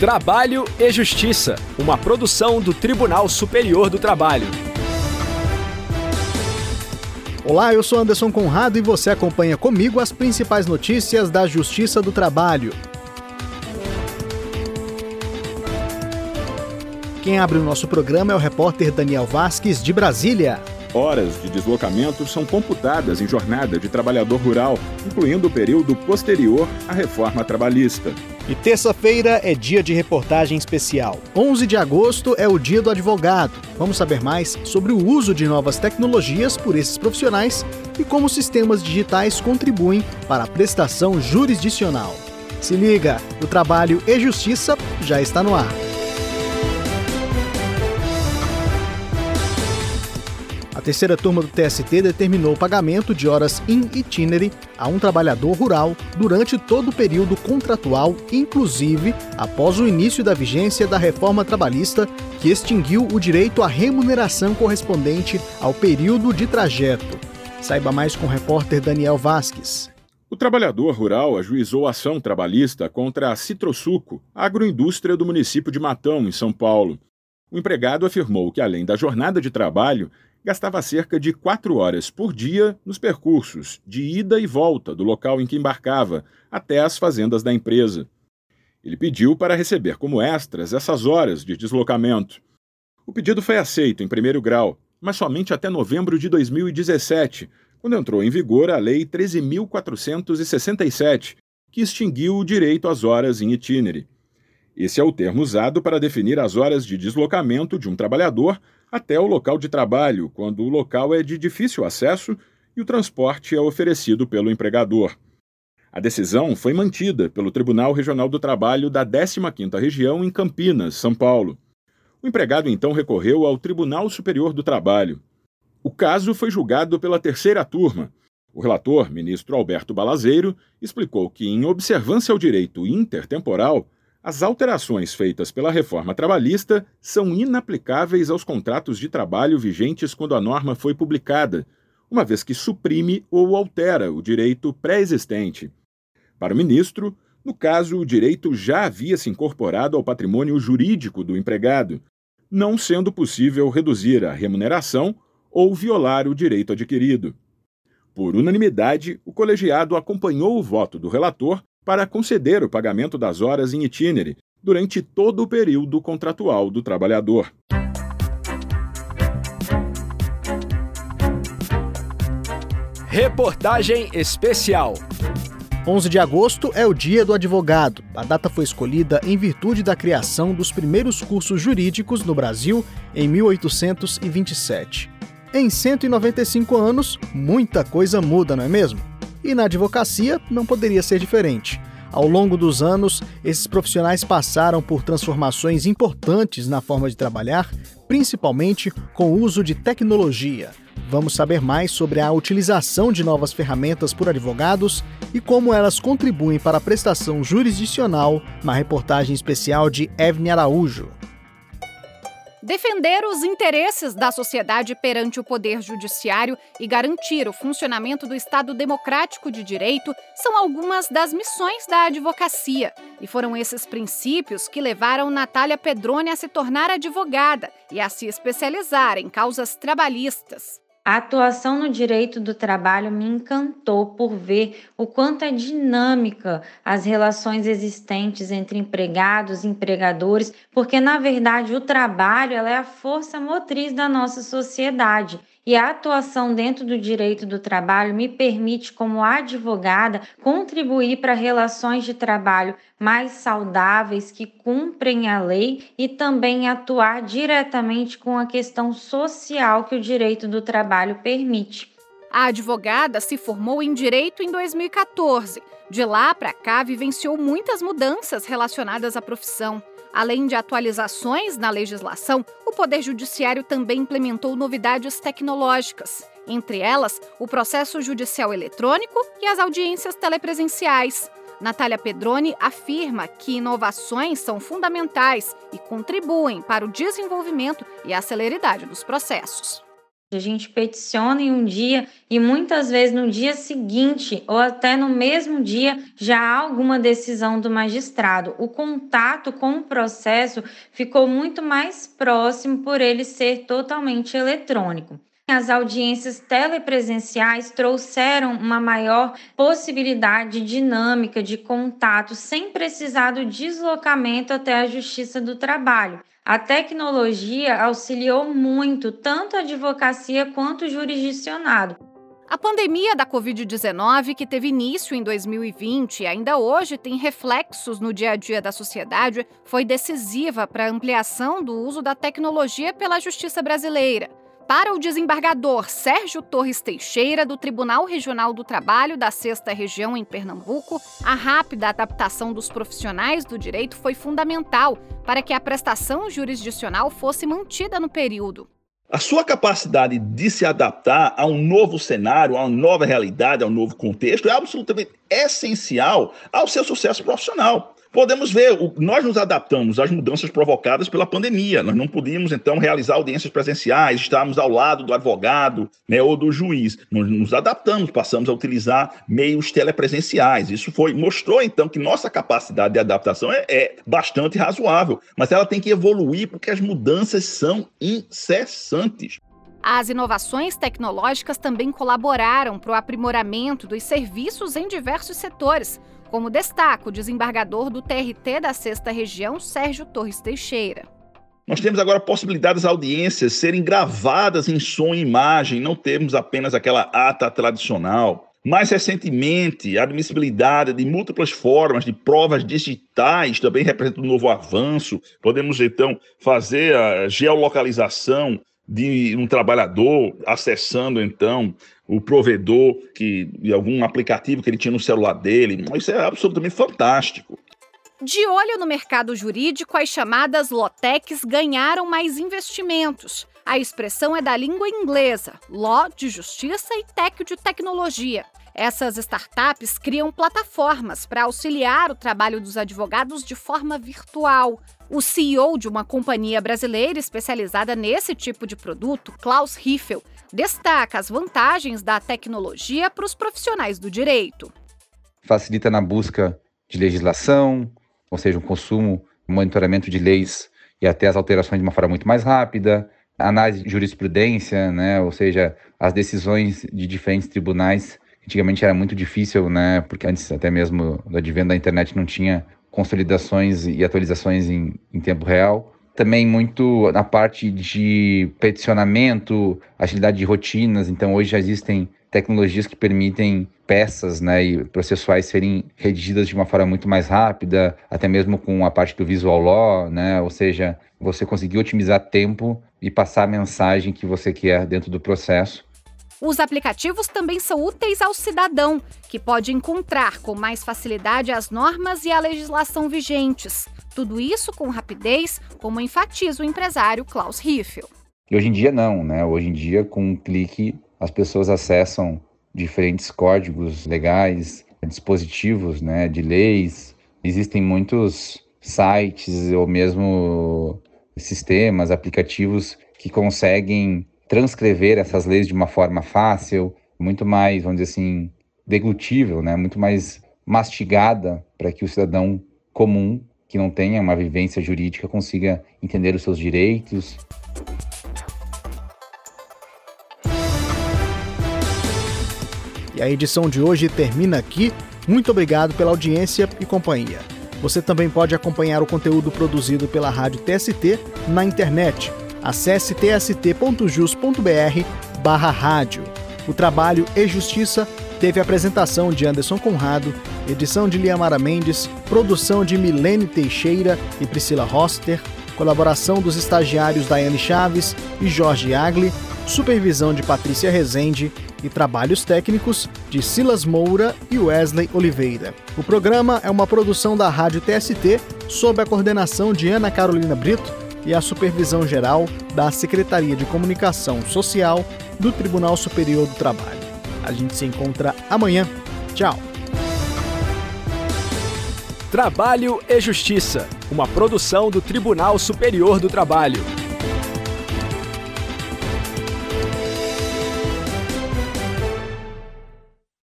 Trabalho e Justiça, uma produção do Tribunal Superior do Trabalho. Olá, eu sou Anderson Conrado e você acompanha comigo as principais notícias da Justiça do Trabalho. Quem abre o nosso programa é o repórter Daniel Vasques, de Brasília. Horas de deslocamento são computadas em jornada de trabalhador rural, incluindo o período posterior à reforma trabalhista. E terça-feira é dia de reportagem especial. 11 de agosto é o dia do advogado. Vamos saber mais sobre o uso de novas tecnologias por esses profissionais e como sistemas digitais contribuem para a prestação jurisdicional. Se liga, o Trabalho e Justiça já está no ar. A terceira turma do TST determinou o pagamento de horas in itinere a um trabalhador rural durante todo o período contratual, inclusive após o início da vigência da reforma trabalhista que extinguiu o direito à remuneração correspondente ao período de trajeto. Saiba mais com o repórter Daniel Vasques. O trabalhador rural ajuizou ação trabalhista contra a Citrosuco, agroindústria do município de Matão, em São Paulo. O empregado afirmou que, além da jornada de trabalho, gastava cerca de quatro horas por dia nos percursos de ida e volta do local em que embarcava até as fazendas da empresa. Ele pediu para receber como extras essas horas de deslocamento. O pedido foi aceito em primeiro grau, mas somente até novembro de 2017, quando entrou em vigor a Lei 13.467, que extinguiu o direito às horas em itinere. Esse é o termo usado para definir as horas de deslocamento de um trabalhador até o local de trabalho, quando o local é de difícil acesso e o transporte é oferecido pelo empregador. A decisão foi mantida pelo Tribunal Regional do Trabalho da 15ª Região em Campinas, São Paulo. O empregado então recorreu ao Tribunal Superior do Trabalho. O caso foi julgado pela terceira turma. O relator, ministro Alberto Balazeiro, explicou que, em observância ao direito intertemporal, as alterações feitas pela reforma trabalhista são inaplicáveis aos contratos de trabalho vigentes quando a norma foi publicada, uma vez que suprime ou altera o direito pré-existente. Para o ministro, no caso, o direito já havia se incorporado ao patrimônio jurídico do empregado, não sendo possível reduzir a remuneração ou violar o direito adquirido. Por unanimidade, o colegiado acompanhou o voto do relator para conceder o pagamento das horas em itinere durante todo o período contratual do trabalhador. Reportagem especial. 11 de agosto é o Dia do Advogado. A data foi escolhida em virtude da criação dos primeiros cursos jurídicos no Brasil em 1827. Em 195 anos, muita coisa muda, não é mesmo? E na advocacia não poderia ser diferente. Ao longo dos anos, esses profissionais passaram por transformações importantes na forma de trabalhar, principalmente com o uso de tecnologia. Vamos saber mais sobre a utilização de novas ferramentas por advogados e como elas contribuem para a prestação jurisdicional na reportagem especial de Evne Araújo. Defender os interesses da sociedade perante o Poder Judiciário e garantir o funcionamento do Estado democrático de direito são algumas das missões da advocacia. E foram esses princípios que levaram Natália Pedrone a se tornar advogada e a se especializar em causas trabalhistas. A atuação no direito do trabalho me encantou por ver o quanto é dinâmica as relações existentes entre empregados e empregadores, porque na verdade o trabalho é a força motriz da nossa sociedade e a atuação dentro do direito do trabalho me permite, como advogada, contribuir para relações de trabalho mais saudáveis, que cumprem a lei e também atuar diretamente com a questão social que o direito do trabalho permite. A advogada se formou em direito em 2014. De lá para cá, vivenciou muitas mudanças relacionadas à profissão. Além de atualizações na legislação, o Poder Judiciário também implementou novidades tecnológicas, entre elas o processo judicial eletrônico e as audiências telepresenciais. Natália Pedroni afirma que inovações são fundamentais e contribuem para o desenvolvimento e a celeridade dos processos. A gente peticiona em um dia e muitas vezes no dia seguinte ou até no mesmo dia já há alguma decisão do magistrado. O contato com o processo ficou muito mais próximo por ele ser totalmente eletrônico. As audiências telepresenciais trouxeram uma maior possibilidade dinâmica de contato sem precisar do deslocamento até a Justiça do Trabalho. A tecnologia auxiliou muito tanto a advocacia quanto o jurisdicionado. A pandemia da Covid-19, que teve início em 2020 e ainda hoje tem reflexos no dia a dia da sociedade, foi decisiva para a ampliação do uso da tecnologia pela justiça brasileira. Para o desembargador Sérgio Torres Teixeira, do Tribunal Regional do Trabalho da Sexta Região em Pernambuco, a rápida adaptação dos profissionais do direito foi fundamental para que a prestação jurisdicional fosse mantida no período. A sua capacidade de se adaptar a um novo cenário, a uma nova realidade, a um novo contexto é absolutamente essencial ao seu sucesso profissional. Podemos ver, nós nos adaptamos às mudanças provocadas pela pandemia. Nós não podíamos, então, realizar audiências presenciais, estarmos ao lado do advogado né, ou do juiz. Nós nos adaptamos, passamos a utilizar meios telepresenciais. Isso foi mostrou, então, que nossa capacidade de adaptação é, é bastante razoável, mas ela tem que evoluir porque as mudanças são incessantes. As inovações tecnológicas também colaboraram para o aprimoramento dos serviços em diversos setores, como destaca o desembargador do TRT da Sexta Região, Sérgio Torres Teixeira. Nós temos agora a possibilidade das audiências serem gravadas em som e imagem, não temos apenas aquela ata tradicional. Mais recentemente, a admissibilidade de múltiplas formas de provas digitais também representa um novo avanço. Podemos, então, fazer a geolocalização de um trabalhador acessando, então, o provedor que, de algum aplicativo que ele tinha no celular dele. Isso é absolutamente fantástico. De olho no mercado jurídico, as chamadas Lotecs ganharam mais investimentos. A expressão é da língua inglesa, Law de Justiça e Tech de Tecnologia. Essas startups criam plataformas para auxiliar o trabalho dos advogados de forma virtual. O CEO de uma companhia brasileira especializada nesse tipo de produto, Klaus Riffel, destaca as vantagens da tecnologia para os profissionais do direito. Facilita na busca de legislação, ou seja, o consumo, o monitoramento de leis e até as alterações de uma forma muito mais rápida, análise de jurisprudência, né, ou seja, as decisões de diferentes tribunais Antigamente era muito difícil, né? Porque antes até mesmo do advento da internet não tinha consolidações e atualizações em, em tempo real. Também muito na parte de peticionamento, agilidade de rotinas. Então hoje já existem tecnologias que permitem peças né, e processuais serem redigidas de uma forma muito mais rápida, até mesmo com a parte do visual law, né, ou seja, você conseguir otimizar tempo e passar a mensagem que você quer dentro do processo os aplicativos também são úteis ao cidadão, que pode encontrar com mais facilidade as normas e a legislação vigentes. Tudo isso com rapidez, como enfatiza o empresário Klaus Riffel. Hoje em dia não, né? Hoje em dia, com um clique, as pessoas acessam diferentes códigos legais, dispositivos né, de leis. Existem muitos sites ou mesmo sistemas, aplicativos que conseguem transcrever essas leis de uma forma fácil, muito mais, vamos dizer assim, deglutível, né? muito mais mastigada para que o cidadão comum, que não tenha uma vivência jurídica, consiga entender os seus direitos. E a edição de hoje termina aqui. Muito obrigado pela audiência e companhia. Você também pode acompanhar o conteúdo produzido pela Rádio TST na internet Acesse tst.jus.br barra rádio. O trabalho e Justiça teve apresentação de Anderson Conrado, edição de Liamara Mendes, produção de Milene Teixeira e Priscila Roster, colaboração dos estagiários Daiane Chaves e Jorge Agli, supervisão de Patrícia Rezende e trabalhos técnicos de Silas Moura e Wesley Oliveira. O programa é uma produção da Rádio TST sob a coordenação de Ana Carolina Brito e a supervisão geral da Secretaria de Comunicação Social do Tribunal Superior do Trabalho. A gente se encontra amanhã. Tchau. Trabalho e Justiça, uma produção do Tribunal Superior do Trabalho.